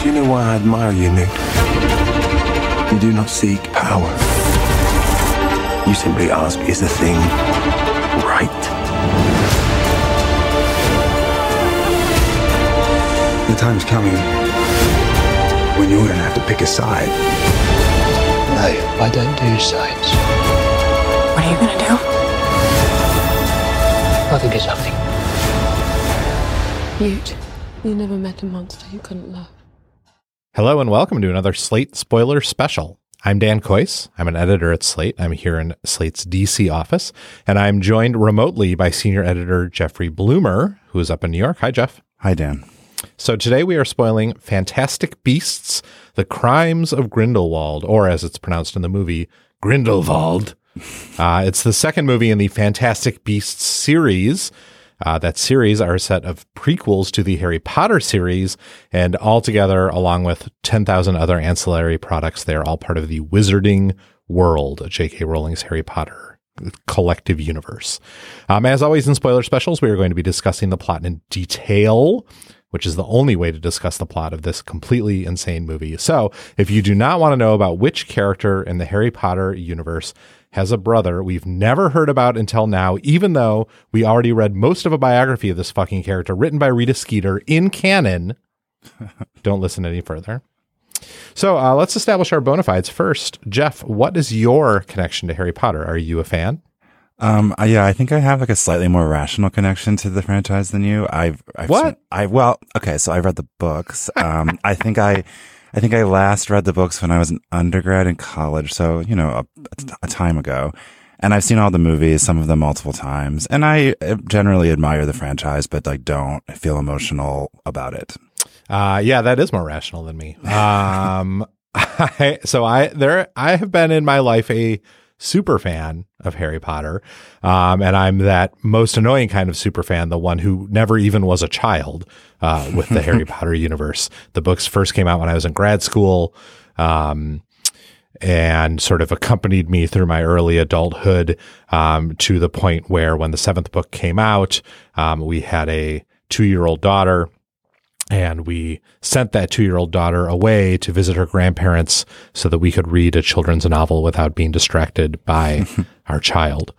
Do you know why I admire you, Newt? You do not seek power. You simply ask, is the thing right? The time's coming when you're gonna have to pick a side. No, I don't do sides. What are you gonna do? I think it's nothing. Newt, you never met a monster you couldn't love. Hello and welcome to another Slate spoiler special. I'm Dan Kois. I'm an editor at Slate. I'm here in Slate's DC office, and I'm joined remotely by senior editor Jeffrey Bloomer, who is up in New York. Hi, Jeff. Hi, Dan. So today we are spoiling Fantastic Beasts: The Crimes of Grindelwald, or as it's pronounced in the movie, Grindelwald. Uh, it's the second movie in the Fantastic Beasts series. Uh, that series are a set of prequels to the Harry Potter series, and altogether, along with 10,000 other ancillary products, they're all part of the Wizarding World, J.K. Rowling's Harry Potter collective universe. Um, as always in spoiler specials, we are going to be discussing the plot in detail, which is the only way to discuss the plot of this completely insane movie. So if you do not want to know about which character in the Harry Potter universe has a brother we've never heard about until now, even though we already read most of a biography of this fucking character written by Rita Skeeter in canon. Don't listen any further. So uh, let's establish our bona fides first. Jeff, what is your connection to Harry Potter? Are you a fan? Um, uh, yeah, I think I have like a slightly more rational connection to the franchise than you. I've, I've What? seen- I well, okay, so I read the books. Um, I think I, I think I last read the books when I was an undergrad in college, so you know, a, a time ago. And I've seen all the movies, some of them multiple times, and I uh, generally admire the franchise, but like don't feel emotional about it. Uh, yeah, that is more rational than me. Um, I, so I there I have been in my life a super fan of Harry Potter, um, and I'm that most annoying kind of super fan, the one who never even was a child uh, with the Harry Potter universe. The books first came out when I was in grad school. Um, and sort of accompanied me through my early adulthood um, to the point where when the seventh book came out, um, we had a two year old daughter and we sent that two year old daughter away to visit her grandparents so that we could read a children's novel without being distracted by our child.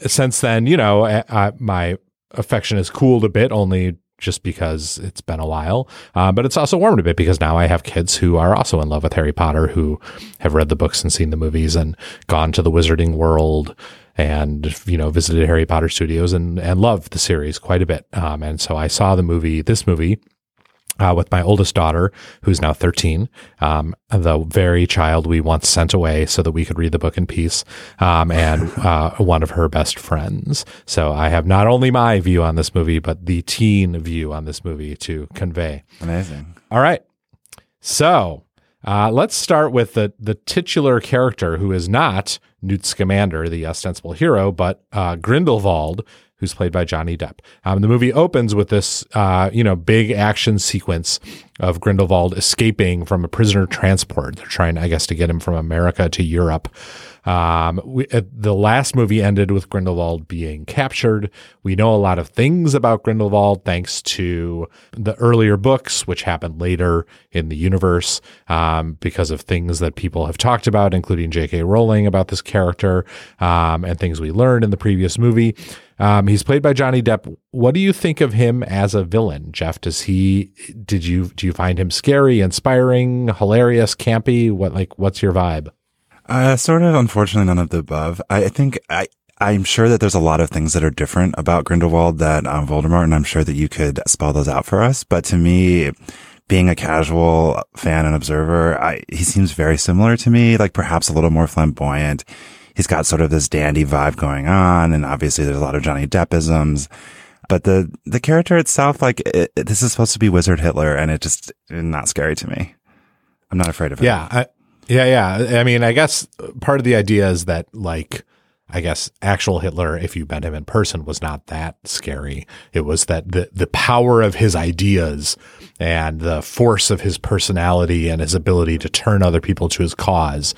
Since then, you know, I, I, my affection has cooled a bit only just because it's been a while. Uh, but it's also warmed a bit because now I have kids who are also in love with Harry Potter, who have read the books and seen the movies and gone to the wizarding world and you know visited Harry Potter studios and and love the series quite a bit. Um, and so I saw the movie, this movie, uh, with my oldest daughter, who's now 13, um, the very child we once sent away so that we could read the book in peace, um, and uh, one of her best friends. So I have not only my view on this movie, but the teen view on this movie to convey. Amazing. All right. So uh, let's start with the the titular character who is not Newt Scamander, the ostensible hero, but uh, Grindelwald, who's played by Johnny Depp. Um, the movie opens with this, uh, you know, big action sequence of Grindelwald escaping from a prisoner transport. They're trying, I guess, to get him from America to Europe. Um, we, uh, the last movie ended with Grindelwald being captured. We know a lot of things about Grindelwald thanks to the earlier books, which happened later in the universe, um, because of things that people have talked about, including J.K. Rowling about this character, um, and things we learned in the previous movie. Um, he's played by Johnny Depp. What do you think of him as a villain, Jeff? Does he? Did you do you find him scary, inspiring, hilarious, campy? What like? What's your vibe? Uh, sort of, unfortunately, none of the above. I, I think I, I'm sure that there's a lot of things that are different about Grindelwald that um, Voldemort, and I'm sure that you could spell those out for us. But to me, being a casual fan and observer, I, he seems very similar to me, like perhaps a little more flamboyant. He's got sort of this dandy vibe going on, and obviously there's a lot of Johnny Deppisms. But the the character itself, like it, it- this is supposed to be Wizard Hitler, and it just not scary to me. I'm not afraid of it. Yeah, I, yeah, yeah. I mean, I guess part of the idea is that like. I guess actual Hitler, if you met him in person, was not that scary. It was that the the power of his ideas and the force of his personality and his ability to turn other people to his cause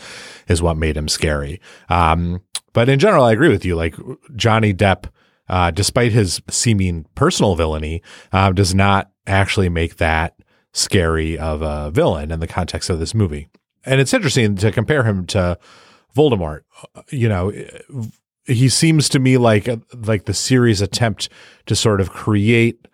is what made him scary. Um, but in general, I agree with you. Like Johnny Depp, uh, despite his seeming personal villainy, uh, does not actually make that scary of a villain in the context of this movie. And it's interesting to compare him to Voldemort. You know, he seems to me like like the series attempt to sort of create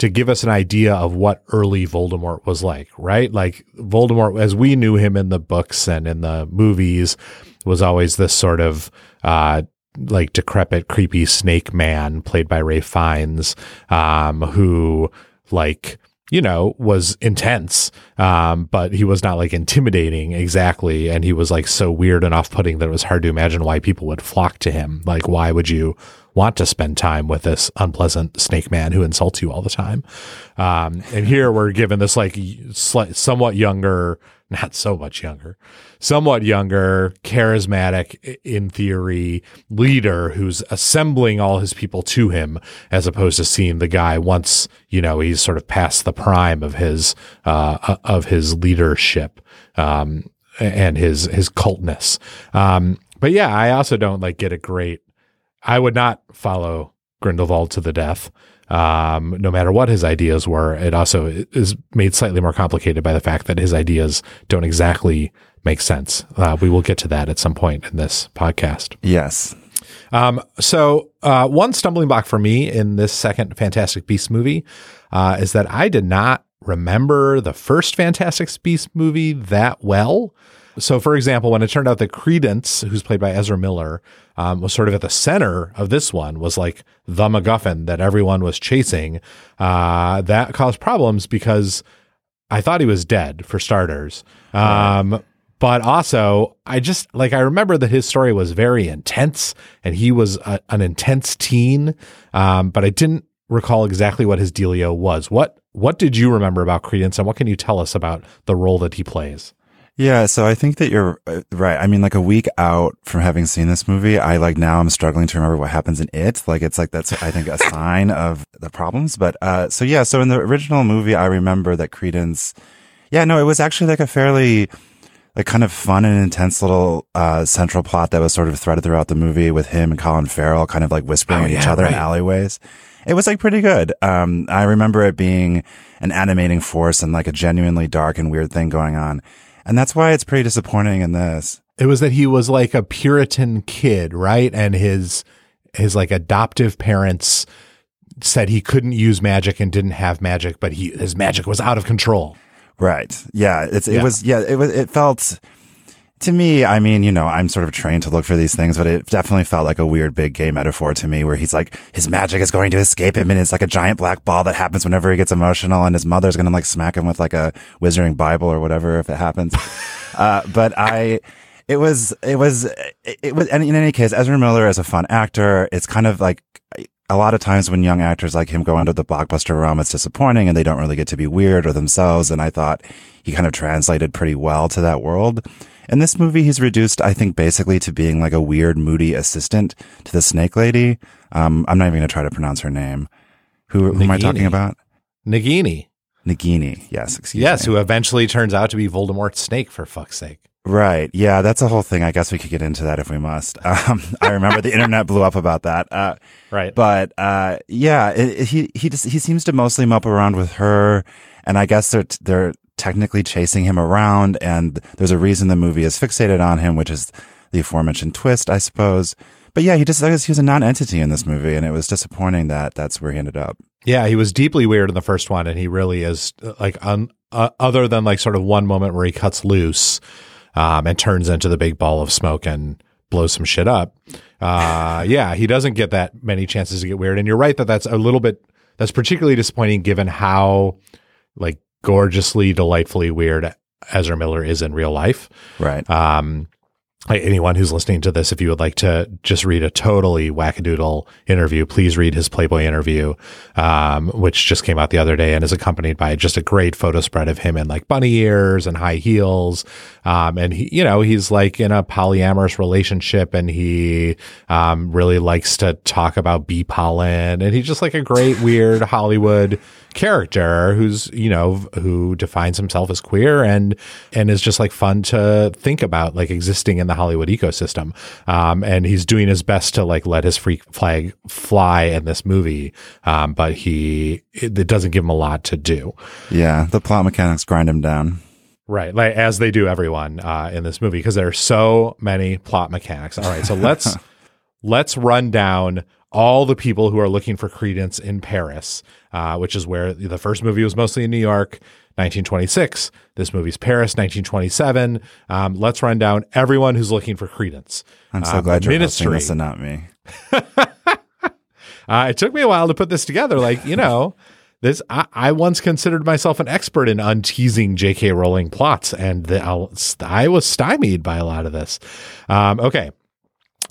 to give us an idea of what early Voldemort was like, right? Like Voldemort, as we knew him in the books and in the movies, was always this sort of uh, like decrepit, creepy snake man played by Ralph Fiennes, um, who like you know, was intense, um, but he was not like intimidating exactly. And he was like so weird and off putting that it was hard to imagine why people would flock to him. Like, why would you want to spend time with this unpleasant snake man who insults you all the time? Um, and here we're given this like slight, somewhat younger, not so much younger, somewhat younger, charismatic in theory leader who's assembling all his people to him as opposed to seeing the guy once, you know, he's sort of past the prime of his, uh, of his leadership, um, and his, his cultness. Um, but yeah, I also don't like get a great, I would not follow Grindelwald to the death um, no matter what his ideas were. It also is made slightly more complicated by the fact that his ideas don't exactly make sense. Uh, we will get to that at some point in this podcast. Yes. Um, so, uh, one stumbling block for me in this second Fantastic Beasts movie uh, is that I did not remember the first Fantastic Beasts movie that well. So, for example, when it turned out that Credence, who's played by Ezra Miller, um, was sort of at the center of this one, was like the MacGuffin that everyone was chasing, uh, that caused problems because I thought he was dead, for starters. Um, right. But also, I just like, I remember that his story was very intense and he was a, an intense teen. Um, but I didn't recall exactly what his dealio was. What, what did you remember about Credence and what can you tell us about the role that he plays? Yeah, so I think that you're uh, right. I mean, like a week out from having seen this movie, I like now I'm struggling to remember what happens in it. Like it's like that's I think a sign of the problems. But uh, so yeah, so in the original movie, I remember that Credence. Yeah, no, it was actually like a fairly like kind of fun and intense little uh, central plot that was sort of threaded throughout the movie with him and Colin Farrell kind of like whispering oh, at yeah, each other right. in alleyways. It was like pretty good. Um, I remember it being an animating force and like a genuinely dark and weird thing going on. And that's why it's pretty disappointing in this. It was that he was like a Puritan kid, right? And his his like adoptive parents said he couldn't use magic and didn't have magic, but he his magic was out of control. Right. Yeah. It's it Yeah. was yeah, it was it felt to me, I mean, you know, I'm sort of trained to look for these things, but it definitely felt like a weird big gay metaphor to me where he's like, his magic is going to escape him and it's like a giant black ball that happens whenever he gets emotional and his mother's going to like smack him with like a wizarding Bible or whatever if it happens. uh, but I, it was, it was, it, it was, and in any case, Ezra Miller is a fun actor. It's kind of like, a lot of times when young actors like him go into the blockbuster realm, it's disappointing and they don't really get to be weird or themselves. And I thought he kind of translated pretty well to that world. In this movie, he's reduced, I think, basically to being like a weird, moody assistant to the snake lady. Um, I'm not even going to try to pronounce her name. Who, who am I talking about? Nagini. Nagini. Yes. Excuse Yes, me. who eventually turns out to be Voldemort's snake for fuck's sake. Right. Yeah, that's a whole thing. I guess we could get into that if we must. Um, I remember the internet blew up about that. Uh, Right. but uh, yeah, it, it- he he just he seems to mostly mope around with her, and I guess they're they're technically chasing him around, and there's a reason the movie is fixated on him, which is the aforementioned twist, I suppose. But yeah, he just I guess he was a non-entity in this movie, and it was disappointing that that's where he ended up. Yeah, he was deeply weird in the first one, and he really is like un, uh, other than like sort of one moment where he cuts loose um, and turns into the big ball of smoke and blows some shit up. Uh, yeah, he doesn't get that many chances to get weird, and you're right that that's a little bit that's particularly disappointing given how like gorgeously, delightfully weird Ezra Miller is in real life. Right. Um, anyone who's listening to this, if you would like to just read a totally wackadoodle interview, please read his Playboy interview, um, which just came out the other day and is accompanied by just a great photo spread of him in like bunny ears and high heels. Um, and he, you know, he's like in a polyamorous relationship and he, um, really likes to talk about bee pollen and he's just like a great, weird Hollywood character who's you know who defines himself as queer and and is just like fun to think about like existing in the Hollywood ecosystem. Um, and he's doing his best to like let his freak flag fly in this movie, um, but he it, it doesn't give him a lot to do. Yeah, the plot mechanics grind him down. Right, like as they do everyone uh, in this movie because there are so many plot mechanics. All right, so let's let's run down all the people who are looking for Credence in Paris, uh, which is where the first movie was mostly in New York, 1926. This movie's Paris, 1927. Um, let's run down everyone who's looking for Credence. I'm so Uh, glad you're ministry. this and not me. Uh, it took me a while to put this together. Like, you know, this I, I once considered myself an expert in unteasing J.K. Rowling plots, and the, I'll- I was stymied by a lot of this. Um, okay.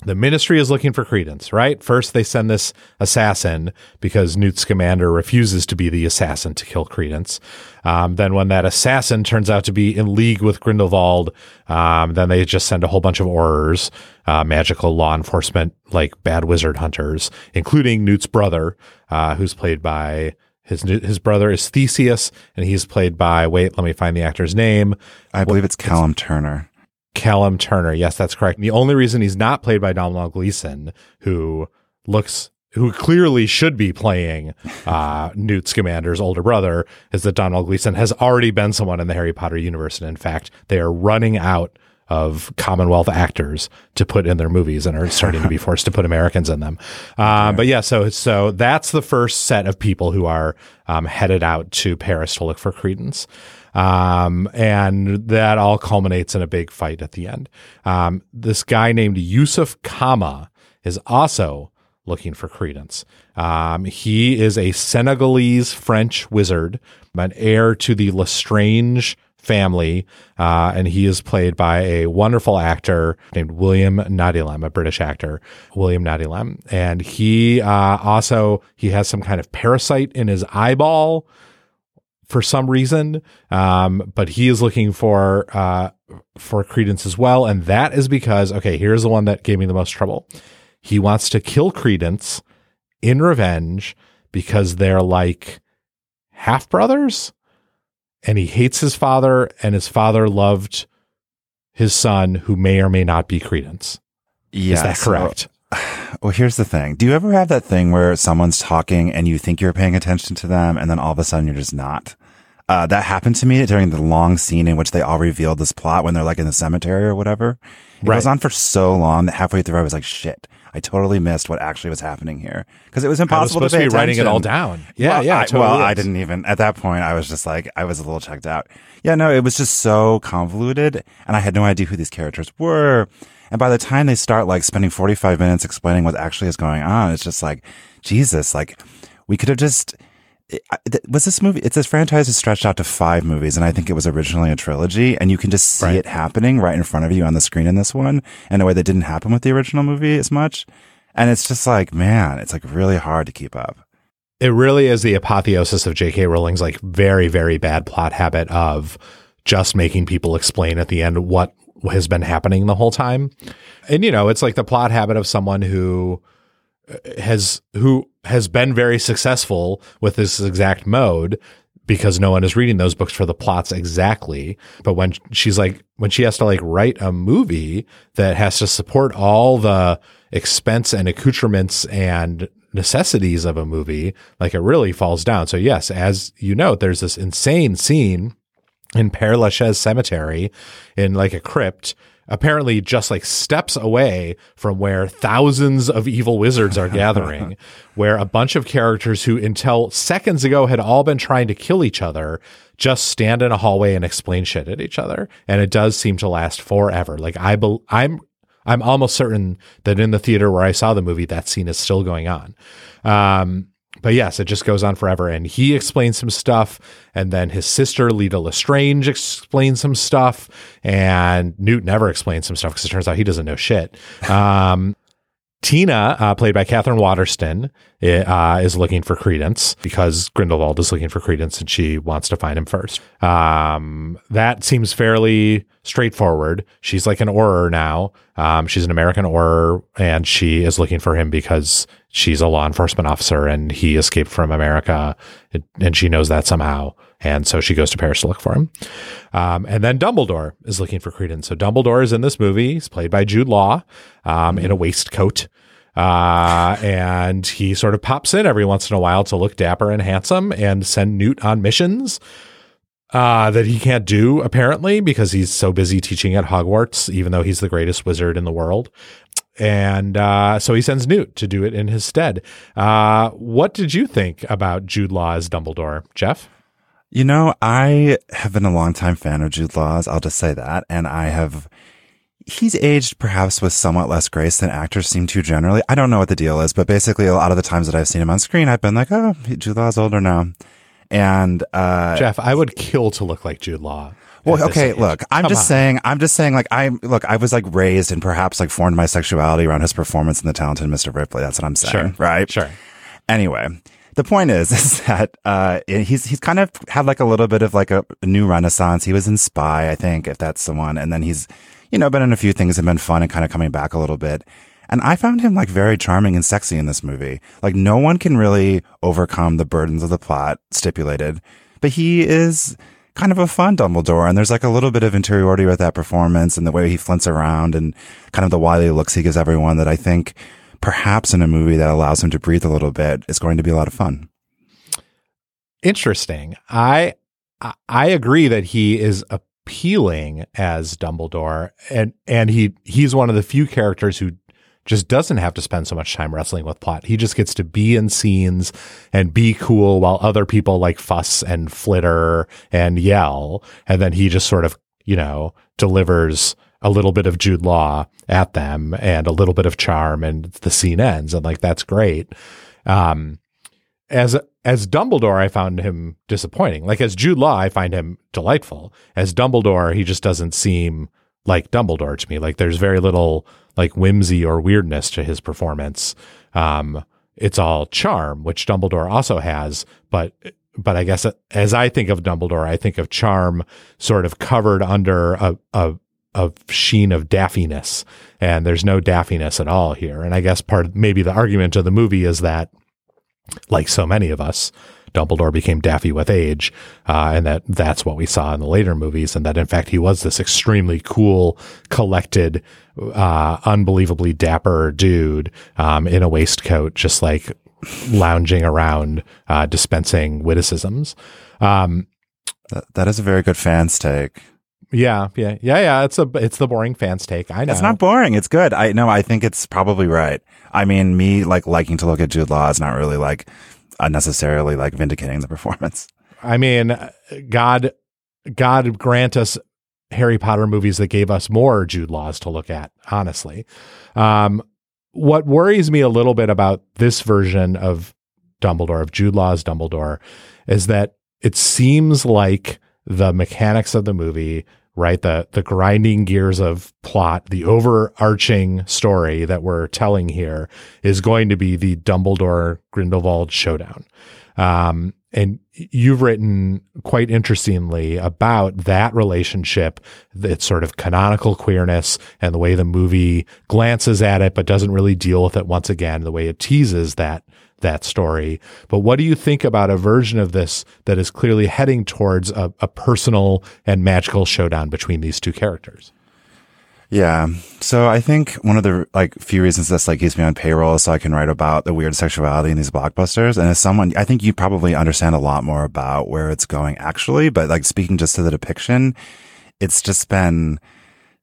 The ministry is looking for Credence, right? First, they send this assassin because Newt Scamander refuses to be the assassin to kill Credence. Um, then, when that assassin turns out to be in league with Grindelwald, um, then they just send a whole bunch of Aurors, uh, magical law enforcement, like bad wizard hunters, including Newt's brother, uh, who's played by his his brother is Theseus, and he's played by wait, let me find the actor's name. I believe it's Callum Turner. Callum Turner. Yes, that's correct. The only reason he's not played by Domhnall Gleeson, who looks who clearly should be playing uh, Newt Scamander's older brother, is that Domhnall Gleeson has already been someone in the Harry Potter universe, and in fact, they are running out of Commonwealth actors to put in their movies and are starting to be forced to put Americans in them. Uh, But yeah, so so that's the first set of people who are um, headed out to Paris to look for Credence. Um, and that all culminates in a big fight at the end. Um, this guy named Yusuf Kama is also looking for Credence. Um, he is a Senegalese French wizard, an heir to the Lestrange family, uh, and he is played by a wonderful actor named William Nadylam, a British actor, William Nadylam, and he uh, also he has some kind of parasite in his eyeball for some reason, um, but he is looking for uh, for Credence as well, and that is because okay, here's the one that gave me the most trouble. He wants to kill Credence in revenge because they're like half brothers, and he hates his father, and his father loved his son, who may or may not be Credence. Yeah, is that so- correct? Well, here's the thing. Do you ever have that thing where someone's talking and you think you're paying attention to them and then all of a sudden you're just not? Uh, that happened to me during the long scene in which they all revealed this plot when they're like in the cemetery or whatever. It Right. goes on for so long that halfway through I was like, shit, I totally missed what actually was happening here. Cause it was I was impossible supposed to to be writing it all down. Yeah, well, yeah. I, totally well, I didn't even at that point. I was just like, I was a little checked out. Yeah, no, it was just so convoluted, and I had no idea who these characters were. And by the time they start like spending forty five minutes explaining what actually is going on, it's just like, Jesus, like we could have just. Was this movie? It's this franchise is stretched out to five movies, and I think it was originally a trilogy. And you can just see Right. it happening right in front of you on the screen in this one, in a way that didn't happen with the original movie as much. And it's just like, man, it's like really hard to keep up. it really is the apotheosis of J.K. Rowling's like very, very bad plot habit of just making people explain at the end what has been happening the whole time. And you know, it's like the plot habit of someone who has who has been very successful with this exact mode because no one is reading those books for the plots exactly. But when she's like, when she has to like write a movie that has to support all the expense and accoutrements and necessities of a movie, like it really falls down. So yes, as you note, there's this insane scene in Père Lachaise Cemetery in like a crypt, apparently just like steps away from where thousands of evil wizards are gathering, where a bunch of characters who until seconds ago had all been trying to kill each other just stand in a hallway and explain shit at each other. And it does seem to last forever. Like I bel I'm I'm almost certain that in the theater where I saw the movie, that scene is still going on. Um, but yes, it just goes on forever. And he explains some stuff, and then his sister Leta Lestrange explains some stuff, and Newt never explains some stuff because it turns out he doesn't know shit. Um, Tina, uh, played by Katherine Waterston, uh, is looking for Credence because Grindelwald is looking for Credence and she wants to find him first. Um, that seems fairly straightforward. She's like an Auror now. Um, she's an American Auror and she is looking for him because she's a law enforcement officer and he escaped from America and she knows that somehow. And so she goes to Paris to look for him. Um, and then Dumbledore is looking for Credence. So Dumbledore is in this movie. He's played by Jude Law um, in a waistcoat. Uh, and he sort of pops in every once in a while to look dapper and handsome and send Newt on missions uh, that he can't do apparently because he's so busy teaching at Hogwarts, even though he's the greatest wizard in the world. And uh, so he sends Newt to do it in his stead. Uh, what did you think about Jude Law as Dumbledore, Jeff? You know, I have been a longtime fan of Jude Law's. I'll just say that. And I have, he's aged perhaps with somewhat less grace than actors seem to generally. I don't know what the deal is, but basically a lot of the times that I've seen him on screen, I've been like, oh, Jude Law's older now. And, uh, Jeff, I would kill to look like Jude Law. Well, okay, look, I'm Come just on. saying, I'm just saying, like, I, look, I was like raised and perhaps like formed my sexuality around his performance in The Talented Mr. Ripley. That's what I'm saying, Sure. right? Sure. Anyway, the point is, is that, uh, he's, he's kind of had like a little bit of like a, new renaissance. He was in Spy, I think, if that's the one. And then he's, you know, been in a few things and been fun and kind of coming back a little bit. And I found him like very charming and sexy in this movie. Like no one can really overcome the burdens of the plot stipulated, but he is kind of a fun Dumbledore. And there's like a little bit of interiority with that performance and the way he flints around and kind of the wily looks he gives everyone that I think perhaps in a movie that allows him to breathe a little bit is going to be a lot of fun. Interesting. I I- agree that he is appealing as Dumbledore, and and he he's one of the few characters who just doesn't have to spend so much time wrestling with plot. He just gets to be in scenes and be cool while other people like fuss and flitter and yell, and then he just sort of you know delivers a little bit of Jude Law at them and a little bit of charm, and the scene ends, and like that's great. Um, as as Dumbledore, I found him disappointing. Like as Jude Law, I find him delightful. As Dumbledore, he just doesn't seem like Dumbledore to me. Like there's very little like whimsy or weirdness to his performance. Um, it's all charm, which Dumbledore also has, but but I guess as I think of Dumbledore, I think of charm sort of covered under a a a sheen of daffiness, and there's no daffiness at all here. And I guess part of maybe the argument of the movie is that like so many of us, Dumbledore became daffy with age, uh, and that that's what we saw in the later movies, and that in fact he was this extremely cool, collected, uh, unbelievably dapper dude um, in a waistcoat, just like lounging around, uh, dispensing witticisms. Um, That, that is a very good fans take. yeah, yeah, yeah, yeah. It's a it's the boring fans take. I know. It's not boring. It's good. I know. I think it's probably right. I mean, me like liking to look at Jude Law is not really like unnecessarily like vindicating the performance. I mean, God, God grant us Harry Potter movies that gave us more Jude Laws to look at. Honestly, um, what worries me a little bit about this version of Dumbledore, of Jude Law's Dumbledore, is that it seems like the mechanics of the movie, right? The the grinding gears of plot, the overarching story that we're telling here is going to be the Dumbledore Grindelwald showdown. Um, and you've written quite interestingly about that relationship, its sort of canonical queerness and the way the movie glances at it, but doesn't really deal with it once again, the way it teases that that story. But what do you think about a version of this that is clearly heading towards a, a personal and magical showdown between these two characters? Yeah. So I think one of the like few reasons this like keeps me on payroll is so I can write about the weird sexuality in these blockbusters. And as someone, I think you probably understand a lot more about where it's going actually, but like speaking just to the depiction, it's just been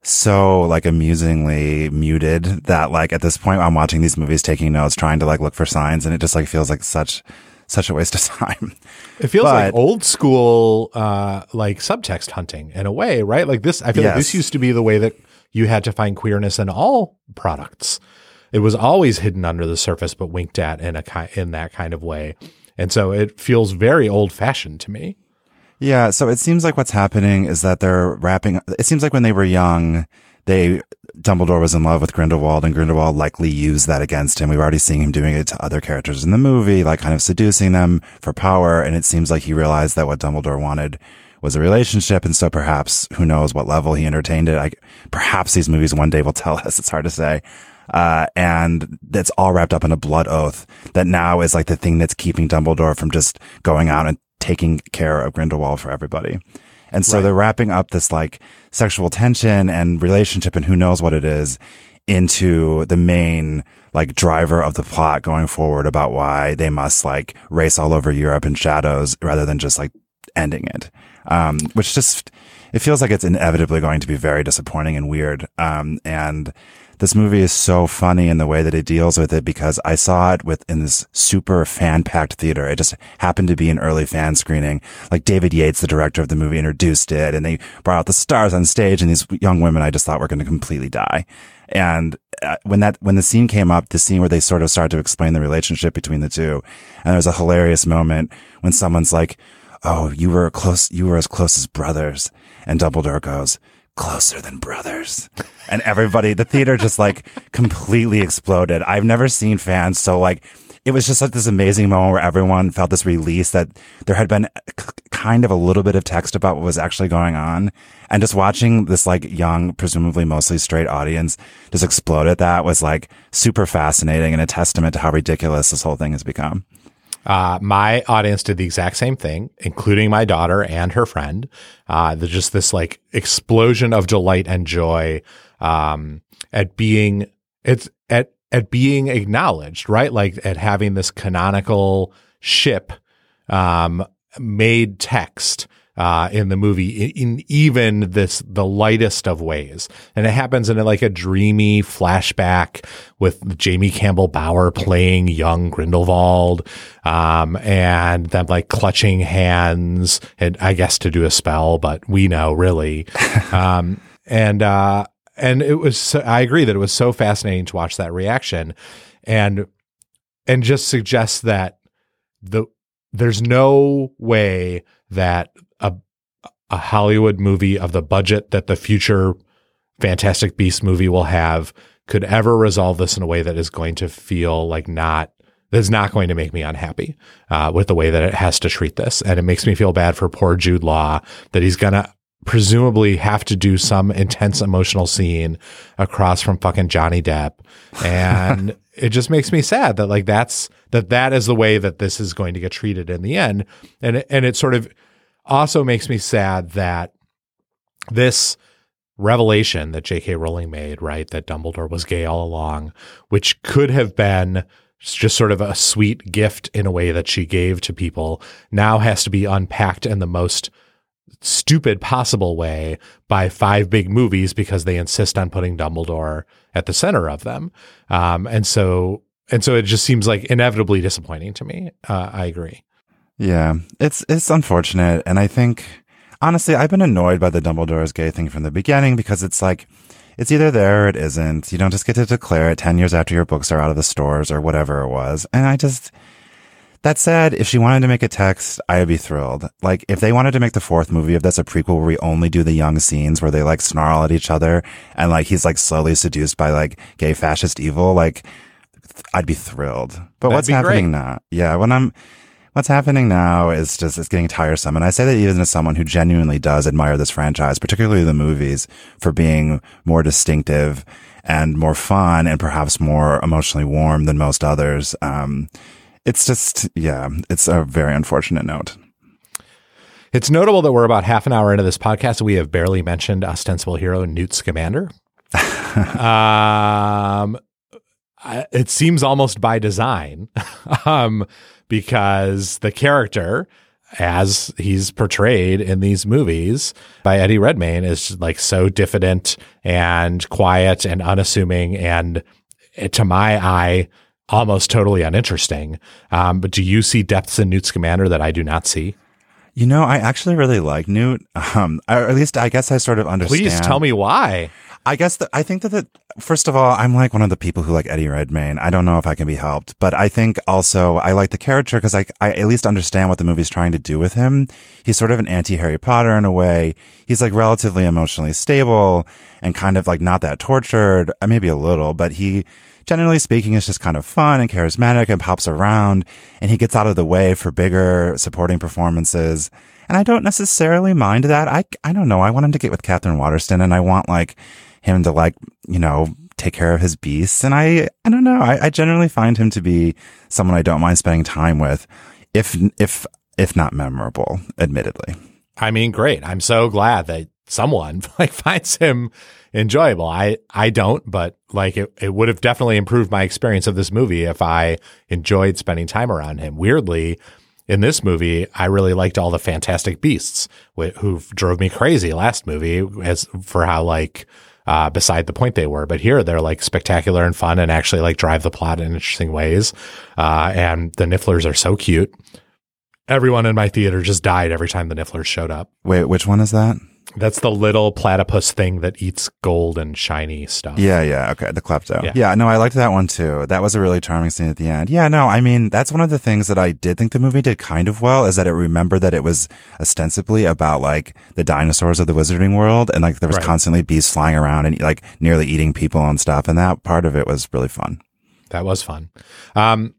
so like amusingly muted that like at this point I'm watching these movies, taking notes, trying to like look for signs and it just like feels like such, such a waste of time. It feels like old school, uh, like subtext hunting in a way, right? Like this, I feel like this used to be the way that you had to find queerness in all products. It was always hidden under the surface, but winked at in a ki- in that kind of way. And so it feels very old fashioned to me. Yeah, so it seems like what's happening is that they're wrapping. It seems like when they were young, they Dumbledore was in love with Grindelwald and Grindelwald likely used that against him. We've already seen him doing it to other characters in the movie, like kind of seducing them for power. And it seems like he realized that what Dumbledore wanted was a relationship. And so perhaps who knows what level he entertained it. I, perhaps these movies one day will tell us. It's hard to say. Uh, and that's all wrapped up in a blood oath that now is like the thing that's keeping Dumbledore from just going out and taking care of Grindelwald for everybody. And so right. they're wrapping up this like sexual tension and relationship and who knows what it is into the main like driver of the plot going forward about why they must like race all over Europe in shadows rather than just like ending it. Um, which just, it feels like it's inevitably going to be very disappointing and weird. Um, and this movie is so funny in the way that it deals with it because I saw it with in this super fan packed theater. It just happened to be an early fan screening. Like David Yates, the director of the movie, introduced it and they brought out the stars on stage and these young women I just thought were going to completely die. And uh, when that, when the scene came up, the scene where they sort of started to explain the relationship between the two, and there was a hilarious moment when someone's like, Oh, you were close, you were as close as brothers. And Dumbledore goes, closer than brothers. And everybody, the theater just like completely exploded. I've never seen fans so like, it was just like this amazing moment where everyone felt this release that there had been kind of a little bit of text about what was actually going on. And just watching this like young, presumably mostly straight audience just explode at that was like super fascinating and a testament to how ridiculous this whole thing has become. Uh, my audience did the exact same thing, including my daughter and her friend. Uh, just this like explosion of delight and joy, um, at being, it's at, at being acknowledged, right? Like at having this canonical ship, um, made text uh, in the movie in, in, even this the lightest of ways, and it happens in a, like a dreamy flashback with Jamie Campbell Bower playing young Grindelwald, um, and them like clutching hands, and I guess to do a spell, but we know really, um, and uh, and it was so, I agree that it was so fascinating to watch that reaction, and and just suggests that the there's no way that a Hollywood movie of the budget that the future Fantastic Beast movie will have could ever resolve this in a way that is going to feel like not that's not going to make me unhappy uh, with the way that it has to treat this, and it makes me feel bad for poor Jude Law that he's gonna presumably have to do some intense emotional scene across from fucking Johnny Depp, and it just makes me sad that like that's that that is the way that this is going to get treated in the end, and and it sort of also makes me sad that this revelation that J.K. Rowling made, right, that Dumbledore was gay all along, which could have been just sort of a sweet gift in a way that she gave to people, now has to be unpacked in the most stupid possible way by five big movies because they insist on putting Dumbledore at the center of them. Um, and so, and so it just seems like inevitably disappointing to me. Uh, I agree. Yeah, it's it's unfortunate, and I think honestly, I've been annoyed by the Dumbledore's gay thing from the beginning because it's like it's either there or it isn't. You don't just get to declare it ten years after your books are out of the stores or whatever it was. And I just that said, if she wanted to make a text, I would be thrilled. Like if they wanted to make the fourth movie of this a prequel where we only do the young scenes where they like snarl at each other and like he's like slowly seduced by like gay fascist evil, like I'd be thrilled. But That'd what's happening great. now? Yeah, when I'm what's happening now is just it's getting tiresome. And I say that even as someone who genuinely does admire this franchise, particularly the movies, for being more distinctive and more fun and perhaps more emotionally warm than most others. Um, it's just, yeah, it's a very unfortunate note. It's notable that we're about half an hour into this podcast and we have barely mentioned ostensible hero Newt Scamander. um, it seems almost by design. um, because the character as he's portrayed in these movies by Eddie Redmayne is like so diffident and quiet and unassuming and to my eye almost totally uninteresting. Um, but do you see depths in Newt Scamander that I do not see? You know, I actually really like Newt. Um, or at least I guess I sort of understand. Please tell me why. I guess that I think that the, first of all, I'm like one of the people who like Eddie Redmayne. I don't know if I can be helped, but I think also I like the character because I, I at least understand what the movie's trying to do with him. He's sort of an anti Harry Potter in a way. He's like relatively emotionally stable and kind of like not that tortured, uh, maybe a little, but he, generally speaking, is just kind of fun and charismatic and pops around and he gets out of the way for bigger supporting performances. And I don't necessarily mind that. I, I don't know. I want him to get with Katherine Waterston and I want like him to like, you know, take care of his beasts. And I, I don't know. I, I generally find him to be someone I don't mind spending time with if, if, if not memorable, admittedly. I mean, great. I'm so glad that someone like finds him enjoyable. I I don't, but like it, it would have definitely improved my experience of this movie if I enjoyed spending time around him. Weirdly, in this movie, I really liked all the Fantastic Beasts wh- who drove me crazy last movie as for how like uh, beside the point they were. But here they're like spectacular and fun and actually like drive the plot in interesting ways. Uh, and the Nifflers are so cute. Everyone in my theater just died every time the Nifflers showed up. Wait, which one is that? That's the little platypus thing that eats gold and shiny stuff. Yeah, yeah. Okay. The klepto. Yeah. Yeah. no, I liked that one too. That was a really charming scene at the end. Yeah, no, I mean, that's one of the things that I did think the movie did kind of well is that it remembered that it was ostensibly about like the dinosaurs of the wizarding world and like there was Right. constantly bees flying around and like nearly eating people and stuff. And that part of it was really fun. That was fun. Um,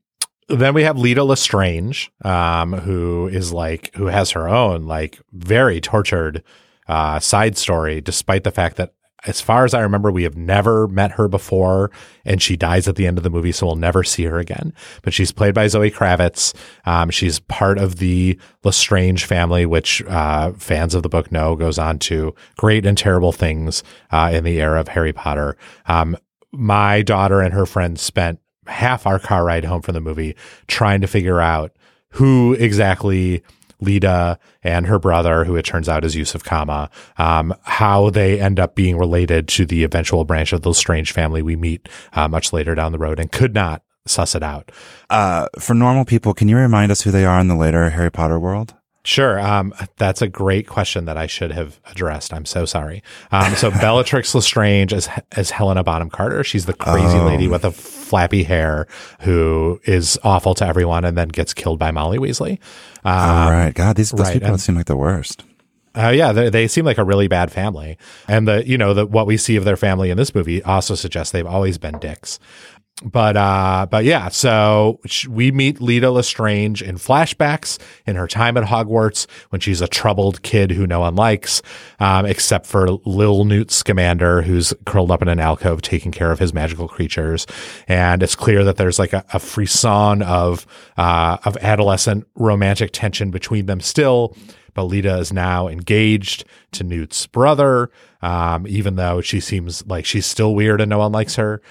then we have Leta Lestrange, um, who is like, who has her own, like, very tortured uh, side story, despite the fact that, as far as I remember, we have never met her before, and she dies at the end of the movie, so we'll never see her again. But she's played by Zoe Kravitz. Um, she's part of the Lestrange family, which uh, fans of the book know goes on to great and terrible things uh, in the era of Harry Potter. Um, my daughter and her friends spent half our car ride home from the movie trying to figure out who exactly Leta and her brother, who it turns out is Yusuf Kama, um, how they end up being related to the eventual branch of the Lestrange family we meet uh, much later down the road and could not suss it out. Uh, for normal people, can you remind us who they are in the later Harry Potter world? Sure. Um, that's a great question that I should have addressed. I'm so sorry. Um, so Bellatrix Lestrange is as Helena Bonham Carter. She's the crazy Oh. lady with the flappy hair who is awful to everyone and then gets killed by Molly Weasley. All Um, right. God, these, those right, people and- seem like the worst. Uh, yeah, they, they seem like a really bad family, and the you know the what we see of their family in this movie also suggests they've always been dicks. But uh, but yeah, so we meet Leta Lestrange in flashbacks in her time at Hogwarts when she's a troubled kid who no one likes, um, except for Lil Newt Scamander, who's curled up in an alcove taking care of his magical creatures. And it's clear that there's like a, a frisson of uh, of adolescent romantic tension between them still. But Leta is now engaged to Newt's brother, um, even though she seems like she's still weird and no one likes her.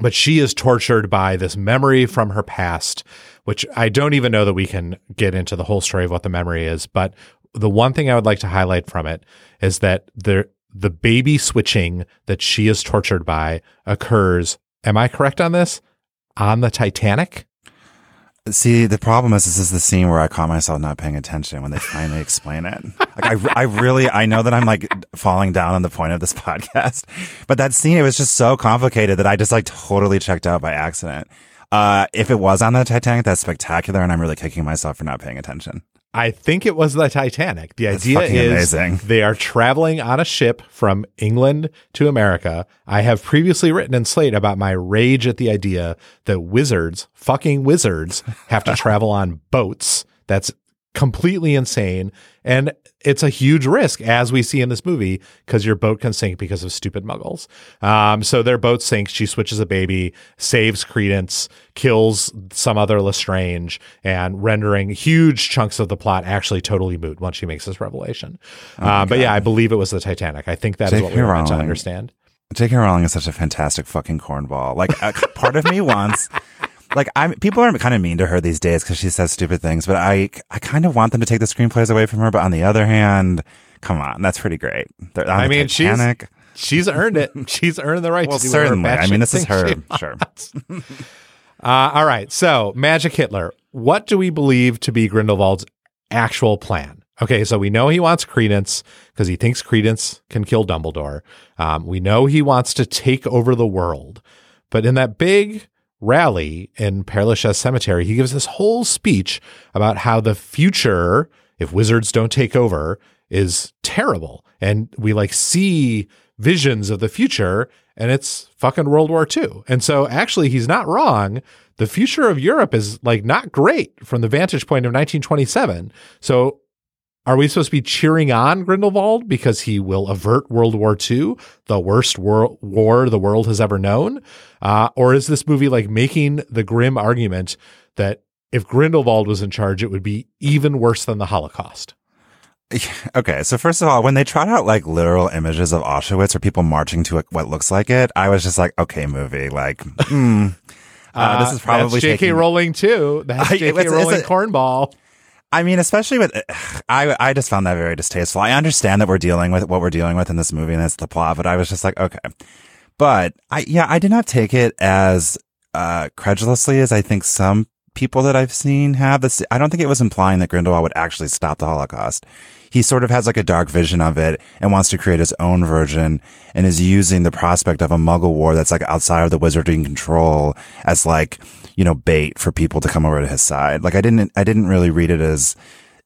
But she is tortured by this memory from her past, which I don't even know that we can get into the whole story of what the memory is. But the one thing I would like to highlight from it is that the the baby switching that she is tortured by occurs. Am I correct on this? On the Titanic? See, the problem is, this is the scene where I caught myself not paying attention when they finally explain it. Like, I, I really, I know that I'm like falling down on the point of this podcast, but that scene, it was just so complicated that I just like totally checked out by accident. Uh, if it was on the Titanic, that's spectacular, and I'm really kicking myself for not paying attention. I think it was the Titanic. The That's idea is amazing. they are traveling on a ship from England to America. I have previously written in Slate about my rage at the idea that wizards, fucking wizards, have to travel on boats. That's completely insane. And it's a huge risk, as we see in this movie, because your boat can sink because of stupid muggles. Um, so their boat sinks. She switches a baby, saves Credence, kills some other Lestrange, and rendering huge chunks of the plot actually totally moot once she makes this revelation. Uh, but yeah, I believe it was the Titanic. I think that is what we were meant to understand. J.K. Rowling is such a fantastic fucking cornball. Like, a part of me wants, like, I'm, people are kind of mean to her these days because she says stupid things, but I, I kind of want them to take the screenplays away from her. But on the other hand, come on, that's pretty great. I mean, she's- Titanic. She's earned it. She's earned the right well, to do certainly. I mean, this is her. Sure. Uh, all right. So, Magic Hitler, what do we believe to be Grindelwald's actual plan? Okay, so we know he wants Credence because he thinks Credence can kill Dumbledore. Um, we know he wants to take over the world. But in that big rally in Père Lachaise Cemetery, he gives this whole speech about how the future, if wizards don't take over, is terrible. And we like see visions of the future and it's fucking World War II. And so actually he's not wrong. The future of Europe is like not great from the vantage point of 1927. So are we supposed to be cheering on Grindelwald because he will avert World War II, the worst war, war the world has ever known? Uh, or is this movie like making the grim argument that if Grindelwald was in charge, it would be even worse than the Holocaust? Okay, so first of all, when they trot out like literal images of Auschwitz or people marching to what looks like it, I was just like, okay, movie, like, hmm. Uh, this is probably J.K. taking- Rowling too. That's J.K. Rowling a- cornball. I mean, especially with, I, I just found that very distasteful. I understand that we're dealing with what we're dealing with in this movie and it's the plot, but I was just like, okay. But I, yeah, I did not take it as, uh, credulously as I think some people that I've seen have. This, I don't think it was implying that Grindelwald would actually stop the Holocaust. He sort of has like a dark vision of it and wants to create his own version and is using the prospect of a muggle war that's like outside of the wizarding control as like, you know, bait for people to come over to his side. Like I didn't, I didn't really read it as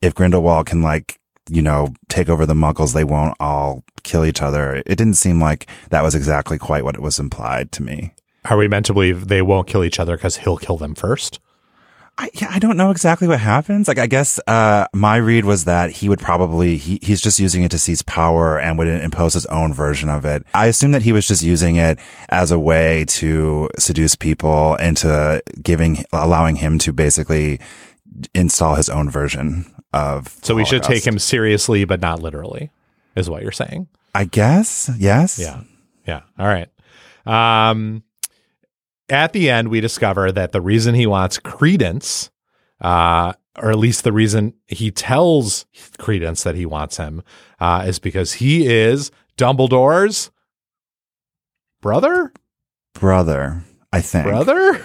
if Grindelwald can like, you know, take over the muggles, they won't all kill each other. It didn't seem like that was exactly quite what it was implied to me. Are we meant to believe they won't kill each other because he'll kill them first? I, yeah, I don't know exactly what happens. Like, I guess, uh, my read was that he would probably, he, he's just using it to seize power and would impose his own version of it. I assume that he was just using it as a way to seduce people into giving, allowing him to basically install his own version of. So we should take him seriously, but not literally, is what you're saying. I guess. Yes. Yeah. Yeah. All right. Um, at the end, we discover that the reason he wants Credence, uh, or at least the reason he tells Credence that he wants him, uh, is because he is Dumbledore's brother, Brother, I think. brother,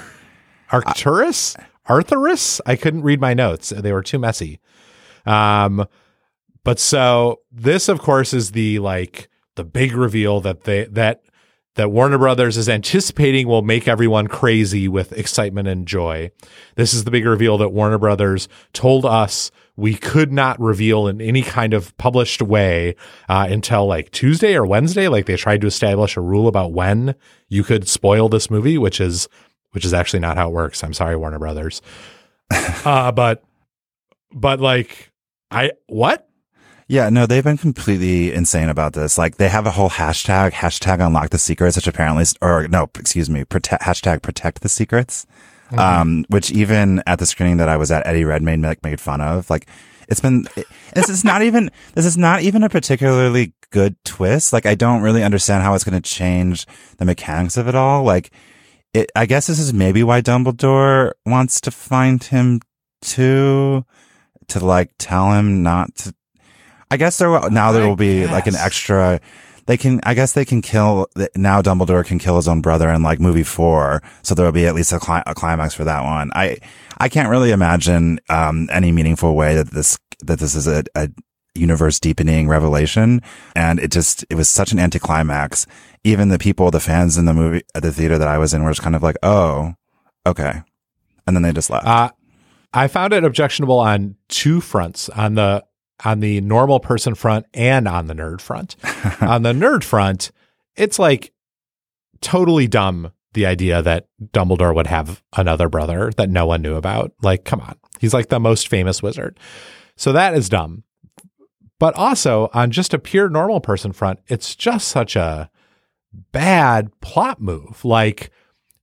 Arcturus, Arthurus. I couldn't read my notes; they were too messy. Um, but so this, of course, is the like the big reveal that they that that Warner Brothers is anticipating will make everyone crazy with excitement and joy. This is the big reveal that Warner Brothers told us we could not reveal in any kind of published way uh, until like Tuesday or Wednesday. Like they tried to establish a rule about when you could spoil this movie, which is which is actually not how it works. I'm sorry, Warner Brothers. uh, but but like I what Yeah, no, they've been completely insane about this. Like they have a whole hashtag, hashtag unlock the secrets, which apparently, or no, excuse me, protect, hashtag protect the secrets. Um, which even at the screening that I was at, Eddie Redmayne like, made fun of. Like it's been, it, this is not even, this is not even a particularly good twist. Like I don't really understand how it's going to change the mechanics of it all. Like it, I guess this is maybe why Dumbledore wants to find him too, to like tell him not to I guess there will, now there will be like an extra. They can, I guess they can kill now. Dumbledore can kill his own brother in like movie four, so there will be at least a, cli- a climax for that one. I, I can't really imagine um, any meaningful way that this that this is a, a universe deepening revelation, and it just it was such an anticlimax. Even the people, the fans in the movie at the theater that I was in, were just kind of like, "Oh, okay," and then they just left. Uh, I found it objectionable on two fronts on the on the normal person front and on the nerd front. on the nerd front, it's like totally dumb the idea that Dumbledore would have another brother that no one knew about. Like, come on. He's like the most famous wizard. So that is dumb. But also on just a pure normal person front, it's just such a bad plot move. Like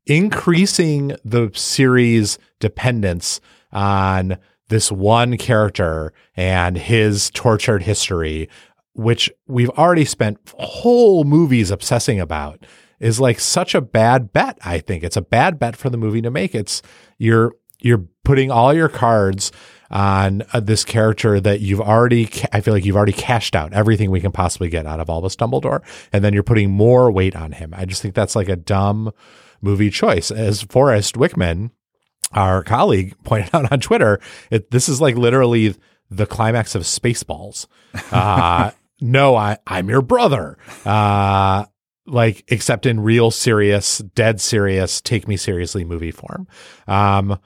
increasing the series dependence on this one character and his tortured history, which we've already spent whole movies obsessing about, is like such a bad bet. I think it's a bad bet for the movie to make. It's you're you're putting all your cards on uh, this character that you've already ca- I feel like you've already cashed out everything we can possibly get out of Albus Dumbledore and then you're putting more weight on him. I just think that's like a dumb movie choice. As Forrest Wickman our colleague pointed out on Twitter, it, this is like literally the climax of Spaceballs. Uh, no, I, I'm your brother. Uh, like, except in real serious, dead serious, take me seriously movie form. Um,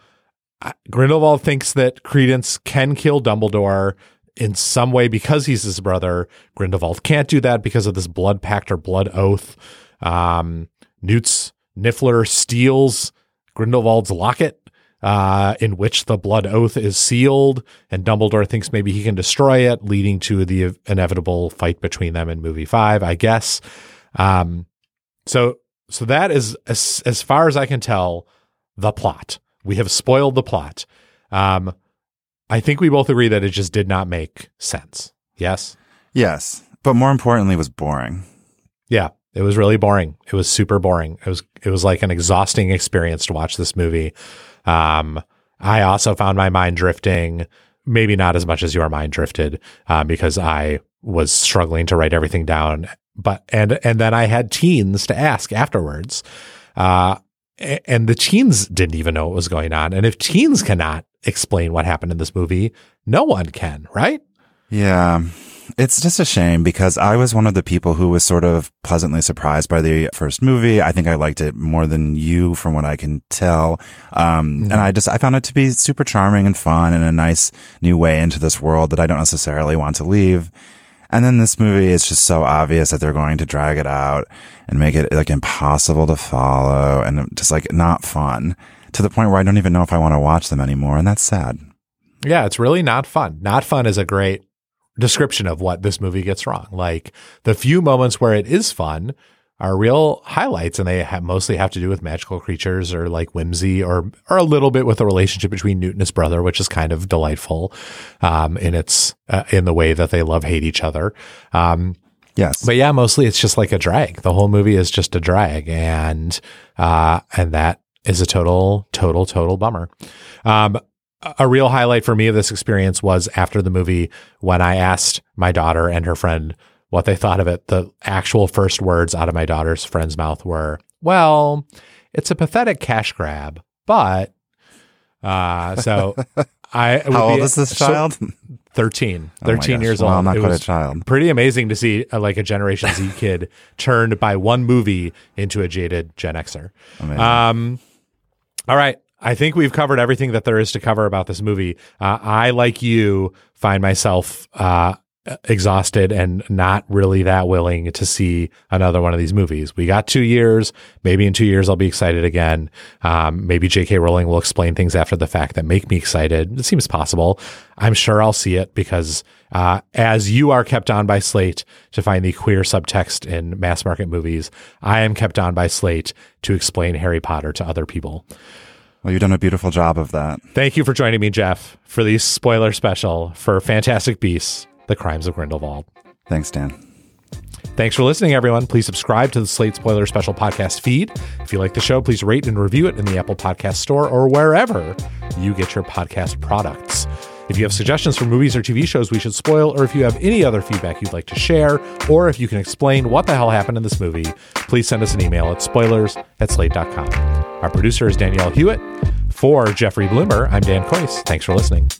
Grindelwald thinks that Credence can kill Dumbledore in some way because he's his brother. Grindelwald can't do that because of this blood pact or blood oath. Um, Newt's Niffler steals Grindelwald's locket, uh, in which the blood oath is sealed, and Dumbledore thinks maybe he can destroy it, leading to the inevitable fight between them in movie five, I guess. Um, so, so that is as, as far as I can tell, the plot. We have spoiled the plot. Um, I think we both agree that it just did not make sense. Yes. Yes. But more importantly, it was boring. Yeah, it was really boring. It was super boring. It was it was like an exhausting experience to watch this movie. Um, I also found my mind drifting, maybe not as much as your mind drifted, um, because I was struggling to write everything down. But and and then I had teens to ask afterwards, uh, and the teens didn't even know what was going on. And if teens cannot explain what happened in this movie, no one can, right? Yeah. It's just a shame because I was one of the people who was sort of pleasantly surprised by the first movie. I think I liked it more than you from what I can tell. Um, and I just, I found it to be super charming and fun and a nice new way into this world that I don't necessarily want to leave. And then this movie is just so obvious that they're going to drag it out and make it like impossible to follow and just like not fun to the point where I don't even know if I want to watch them anymore. And that's sad. Yeah, it's really not fun. Not fun is a great description of what this movie gets wrong. Like the few moments where it is fun are real highlights, and they have mostly have to do with magical creatures or like whimsy, or or a little bit with the relationship between Newt and his brother, which is kind of delightful um, in its uh, in the way that they love hate each other. Um, Yes. but yeah, mostly it's just like a drag. The whole movie is just a drag, and uh, and that is a total, total, total bummer. Um, a- real highlight for me of this experience was after the movie when I asked my daughter and her friend what they thought of it. The actual first words out of my daughter's friend's mouth were, "Well, it's a pathetic cash grab, but." Uh, so I How old be- is this so- child? 13, Oh 13 gosh. years Well, old. I'm not It quite a child. Pretty amazing to see uh, like a Generation Z kid turned by one movie into a jaded Gen Xer. Amazing. Um, all right. I think we've covered everything that there is to cover about this movie. Uh, I, like you, find myself uh, exhausted and not really that willing to see another one of these movies. We got two years. Maybe in two years I'll be excited again. Um, maybe J.K. Rowling will explain things after the fact that make me excited. It seems possible. I'm sure I'll see it because uh, as you are kept on by Slate to find the queer subtext in mass market movies, I am kept on by Slate to explain Harry Potter to other people. Well, you've done a beautiful job of that. Thank you for joining me, Jeff, for the spoiler special for Fantastic Beasts: The Crimes of Grindelwald. Thanks, Dan. Thanks for listening, everyone. Please subscribe to the Slate Spoiler Special podcast feed. If you like the show, please rate and review it in the Apple Podcast Store or wherever you get your podcast products. If you have suggestions for movies or TV shows we should spoil, or if you have any other feedback you'd like to share, or if you can explain what the hell happened in this movie, please send us an email at spoilers at slate.com. Our producer is Danielle Hewitt. For Jeffrey Bloomer, I'm Dan Kois. Thanks for listening.